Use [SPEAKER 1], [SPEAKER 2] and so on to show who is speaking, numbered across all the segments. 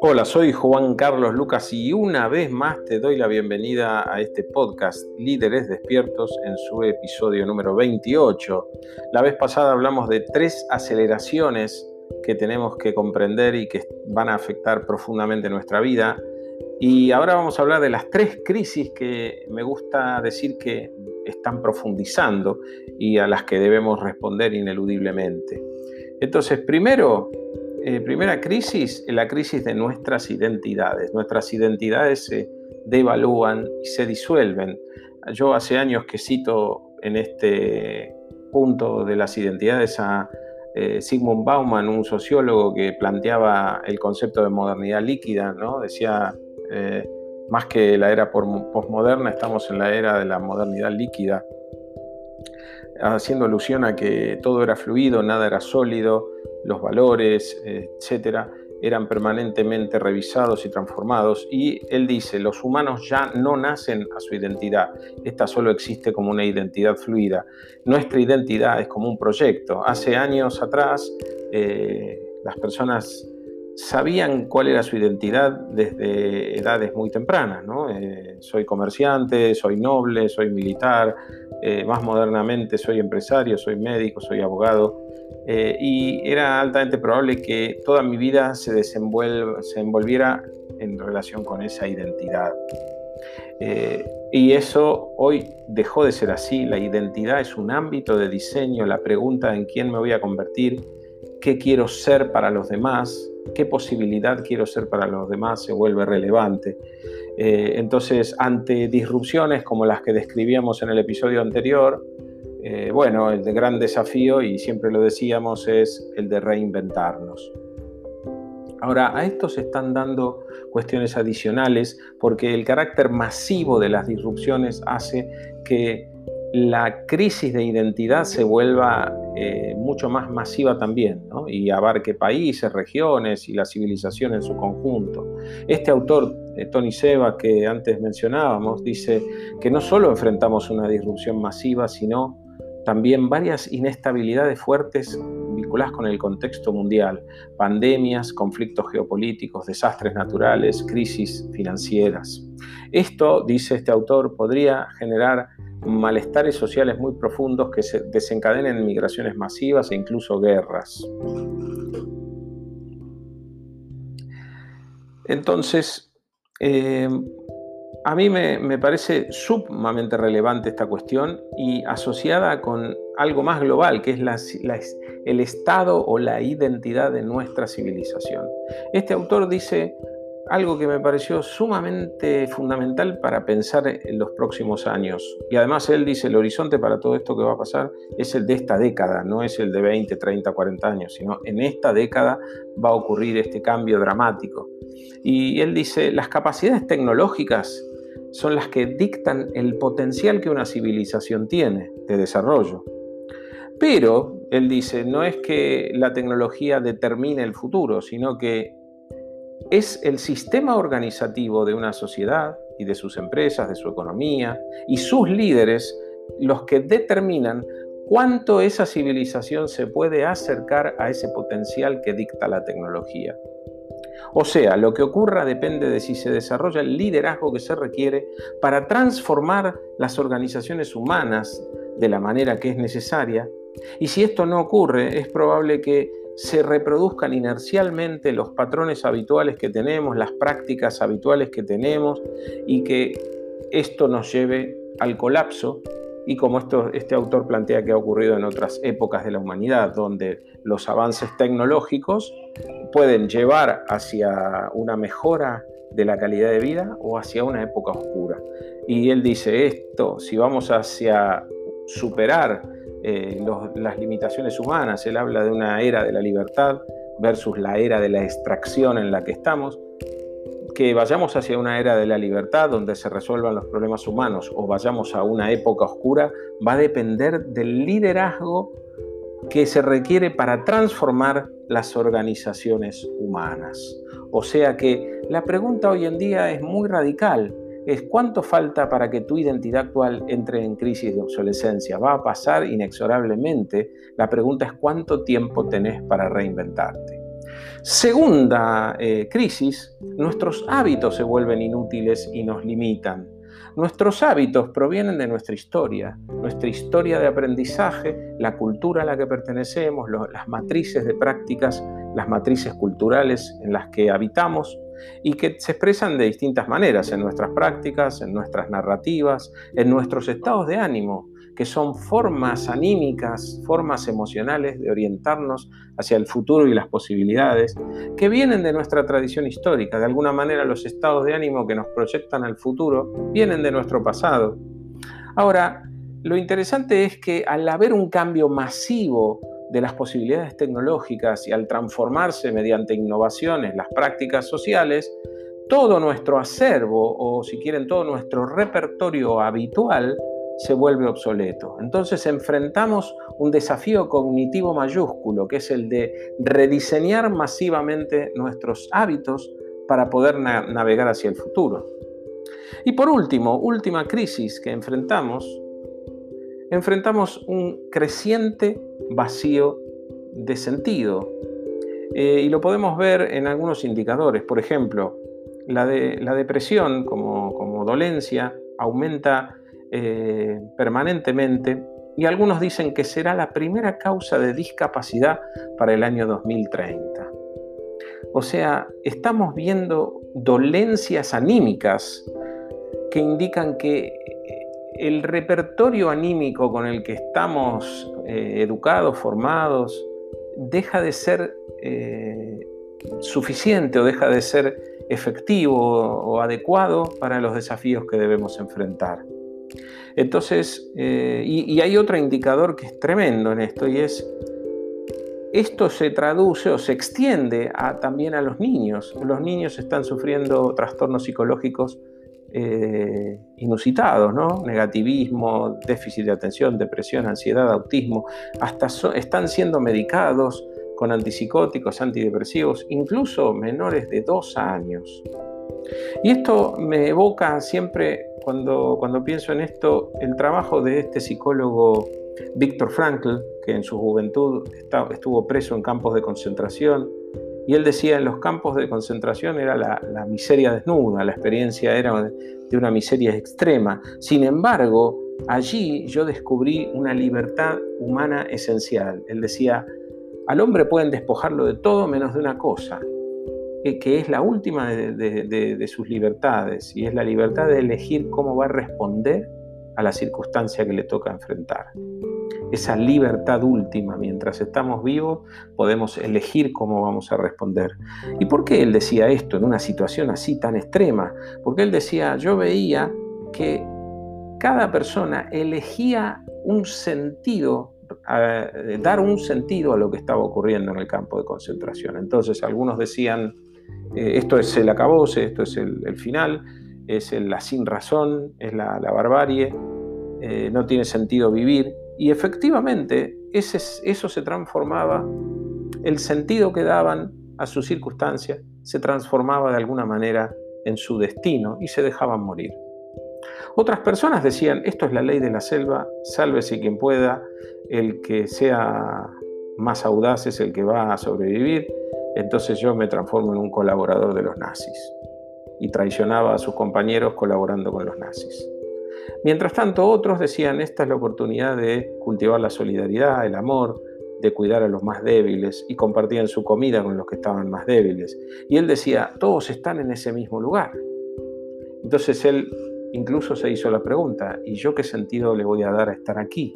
[SPEAKER 1] Hola, soy Juan Carlos Lucas y una vez más te doy la bienvenida a este podcast Líderes Despiertos en su episodio número 28. La vez pasada hablamos de tres aceleraciones que tenemos que comprender y que van a afectar profundamente nuestra vida. Y ahora vamos a hablar de las tres crisis que me gusta decir que están profundizando y a las que debemos responder ineludiblemente. Entonces, primero, eh, primera crisis, la crisis de nuestras identidades. Nuestras identidades se devalúan y se disuelven. Yo hace años que cito en este punto de las identidades a eh, Sigmund Bauman, un sociólogo que planteaba el concepto de modernidad líquida, ¿no? Decía, eh, más que la era postmoderna, estamos en la era de la modernidad líquida, haciendo alusión a que todo era fluido, nada era sólido, los valores, etcétera, eran permanentemente revisados y transformados. Y él dice, los humanos ya no nacen a su identidad, esta solo existe como una identidad fluida. Nuestra identidad es como un proyecto. Hace años atrás, eh, las personas sabían cuál era su identidad desde edades muy tempranas. Eh, soy comerciante, soy noble, soy militar, eh, más modernamente soy empresario, soy médico, soy abogado. Eh, y era altamente probable que toda mi vida se, desenvuelva, se envolviera en relación con esa identidad. y eso hoy dejó de ser así. La identidad es un ámbito de diseño, la pregunta en quién me voy a convertir, qué quiero ser para los demás, qué posibilidad quiero ser para los demás se vuelve relevante. Eh, entonces, ante disrupciones como las que describíamos en el episodio anterior, eh, bueno, el gran desafío, y siempre lo decíamos, es el de reinventarnos. Ahora, a esto se están dando cuestiones adicionales porque el carácter masivo de las disrupciones hace que la crisis de identidad se vuelva eh, mucho más masiva también y abarque países, regiones y la civilización en su conjunto. Este autor, eh, Tony Seba, que antes mencionábamos, dice que no solo enfrentamos una disrupción masiva, sino también varias inestabilidades fuertes vinculadas con el contexto mundial, pandemias, conflictos geopolíticos, desastres naturales, crisis financieras. Esto, dice este autor, podría generar malestares sociales muy profundos que se desencadenen en migraciones masivas e incluso guerras. Entonces, eh, a mí me, parece sumamente relevante esta cuestión y asociada con algo más global, que es el estado o la identidad de nuestra civilización. Este autor dice algo que me pareció sumamente fundamental para pensar en los próximos años. Y además él dice, el horizonte para todo esto que va a pasar es el de esta década, no es el de 20, 30, 40 años, sino en esta década va a ocurrir este cambio dramático. Y él dice, las capacidades tecnológicas son las que dictan el potencial que una civilización tiene de desarrollo. Pero, él dice, no es que la tecnología determine el futuro, sino que es el sistema organizativo de una sociedad y de sus empresas, de su economía y sus líderes los que determinan cuánto esa civilización se puede acercar a ese potencial que dicta la tecnología. O sea, lo que ocurra depende de si se desarrolla el liderazgo que se requiere para transformar las organizaciones humanas de la manera que es necesaria. Y si esto no ocurre, es probable que se reproduzcan inercialmente los patrones habituales que tenemos, las prácticas habituales que tenemos y que esto nos lleve al colapso y como esto, este autor plantea que ha ocurrido en otras épocas de la humanidad, donde los avances tecnológicos pueden llevar hacia una mejora de la calidad de vida o hacia una época oscura. Y él dice esto, si vamos hacia superar eh, las limitaciones humanas. Él habla de una era de la libertad versus la era de la extracción en la que estamos. Que vayamos hacia una era de la libertad donde se resuelvan los problemas humanos o vayamos a una época oscura va a depender del liderazgo que se requiere para transformar las organizaciones humanas. O sea que la pregunta hoy en día es muy radical. Es cuánto falta para que tu identidad actual entre en crisis de obsolescencia. Va a pasar inexorablemente. La pregunta es cuánto tiempo tenés para reinventarte. Segunda eh, crisis, nuestros hábitos se vuelven inútiles y nos limitan. Nuestros hábitos provienen de nuestra historia, nuestra historia de aprendizaje, la cultura a la que pertenecemos, las matrices de prácticas, las matrices culturales en las que habitamos y que se expresan de distintas maneras en nuestras prácticas, en nuestras narrativas, en nuestros estados de ánimo, que son formas anímicas, formas emocionales de orientarnos hacia el futuro y las posibilidades, que vienen de nuestra tradición histórica. De alguna manera los estados de ánimo que nos proyectan al futuro vienen de nuestro pasado. Ahora, lo interesante es que al haber un cambio masivo de las posibilidades tecnológicas y al transformarse mediante innovaciones las prácticas sociales, todo nuestro acervo o si quieren todo nuestro repertorio habitual se vuelve obsoleto. Entonces enfrentamos un desafío cognitivo mayúsculo, que es el de rediseñar masivamente nuestros hábitos para poder navegar hacia el futuro. Y por último, última crisis que enfrentamos, enfrentamos un creciente vacío de sentido. Eh, y lo podemos ver en algunos indicadores. Por ejemplo, la, de, la depresión como, como dolencia aumenta eh, permanentemente y algunos dicen que será la primera causa de discapacidad para el año 2030. O sea, estamos viendo dolencias anímicas que indican que el repertorio anímico con el que estamos eh, educados, formados, deja de ser eh, suficiente o deja de ser efectivo o adecuado para los desafíos que debemos enfrentar. Entonces, eh, y, hay otro indicador que es tremendo en esto y es, esto se traduce o se extiende también a los niños. Los niños están sufriendo trastornos psicológicos eh, inusitados, ¿no? Negativismo, déficit de atención, depresión, ansiedad, autismo, hasta están siendo medicados con antipsicóticos, antidepresivos, incluso menores de dos años. Y esto me evoca siempre cuando, cuando pienso en esto, el trabajo de este psicólogo Víctor Frankl, que en su juventud estuvo preso en campos de concentración, y él decía, en los campos de concentración era la, miseria desnuda, la experiencia era de una miseria extrema. Sin embargo, allí yo descubrí una libertad humana esencial. Él decía, al hombre pueden despojarlo de todo menos de una cosa, que, es la última de, sus libertades, y es la libertad de elegir cómo va a responder a la circunstancia que le toca enfrentar. Esa libertad última, mientras estamos vivos, podemos elegir cómo vamos a responder. ¿Y por qué él decía esto en una situación así tan extrema? Porque él decía, yo veía que cada persona elegía un sentido dar un sentido a lo que estaba ocurriendo en el campo de concentración. Entonces algunos decían, eh, esto es el acabose, esto es el, final, es la sin razón, es la, barbarie, eh, no tiene sentido vivir. Y efectivamente eso se transformaba, el sentido que daban a su circunstancia se transformaba de alguna manera en su destino y se dejaban morir. Otras personas decían, esto es la ley de la selva, sálvese quien pueda, el que sea más audaz es el que va a sobrevivir, entonces yo me transformo en un colaborador de los nazis y traicionaba a sus compañeros colaborando con los nazis. Mientras tanto, otros decían, esta es la oportunidad de cultivar la solidaridad, el amor, de cuidar a los más débiles y compartían su comida con los que estaban más débiles. Y él decía, todos están en ese mismo lugar. Entonces él incluso se hizo la pregunta, ¿y yo qué sentido le voy a dar a estar aquí?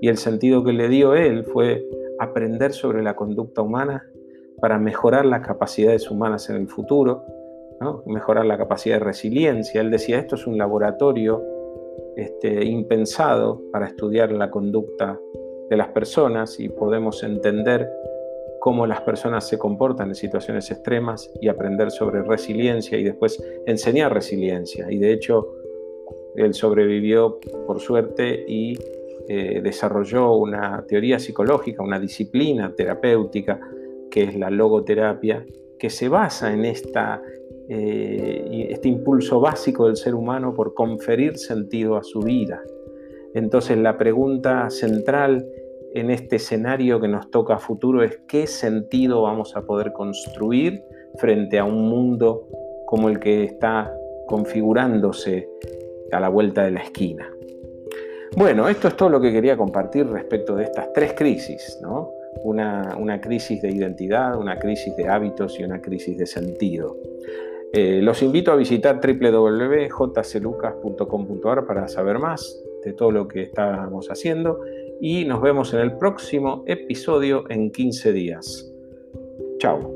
[SPEAKER 1] Y el sentido que le dio él fue aprender sobre la conducta humana para mejorar las capacidades humanas en el futuro, mejorar la capacidad de resiliencia. Él decía, esto es un laboratorio este, impensado para estudiar la conducta de las personas y podemos entender cómo las personas se comportan en situaciones extremas y aprender sobre resiliencia y después enseñar resiliencia. Y de hecho, él sobrevivió por suerte y eh, desarrolló una teoría psicológica, una disciplina terapéutica que es la logoterapia, que se basa en esta eh, este impulso básico del ser humano por conferir sentido a su vida. Entonces la pregunta central en este escenario que nos toca futuro es qué sentido vamos a poder construir frente a un mundo como el que está configurándose a la vuelta de la esquina. Bueno, esto es todo lo que quería compartir respecto de estas tres crisis, ¿no? Una, crisis de identidad, una crisis de hábitos y una crisis de sentido. Eh, los invito a visitar www.jclucas.com.ar para saber más de todo lo que estamos haciendo y nos vemos en el próximo episodio en 15 días. Chao.